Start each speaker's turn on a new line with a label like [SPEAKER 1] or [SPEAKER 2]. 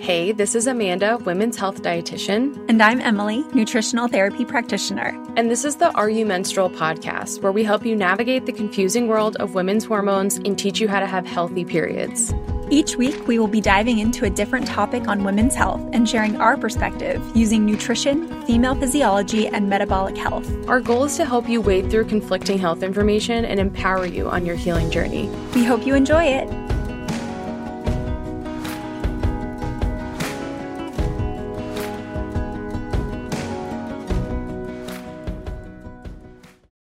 [SPEAKER 1] Hey, this is Amanda, women's health dietitian.
[SPEAKER 2] And I'm Emily, nutritional therapy practitioner.
[SPEAKER 1] And this is the Are You Menstrual podcast, where we help you navigate the confusing world of women's hormones and teach you how to have healthy periods.
[SPEAKER 2] Each week, we will be diving into a different topic on women's health and sharing our perspective using nutrition, female physiology, and metabolic health.
[SPEAKER 1] Our goal is to help you wade through conflicting health information and empower you on your healing journey.
[SPEAKER 2] We hope you enjoy it.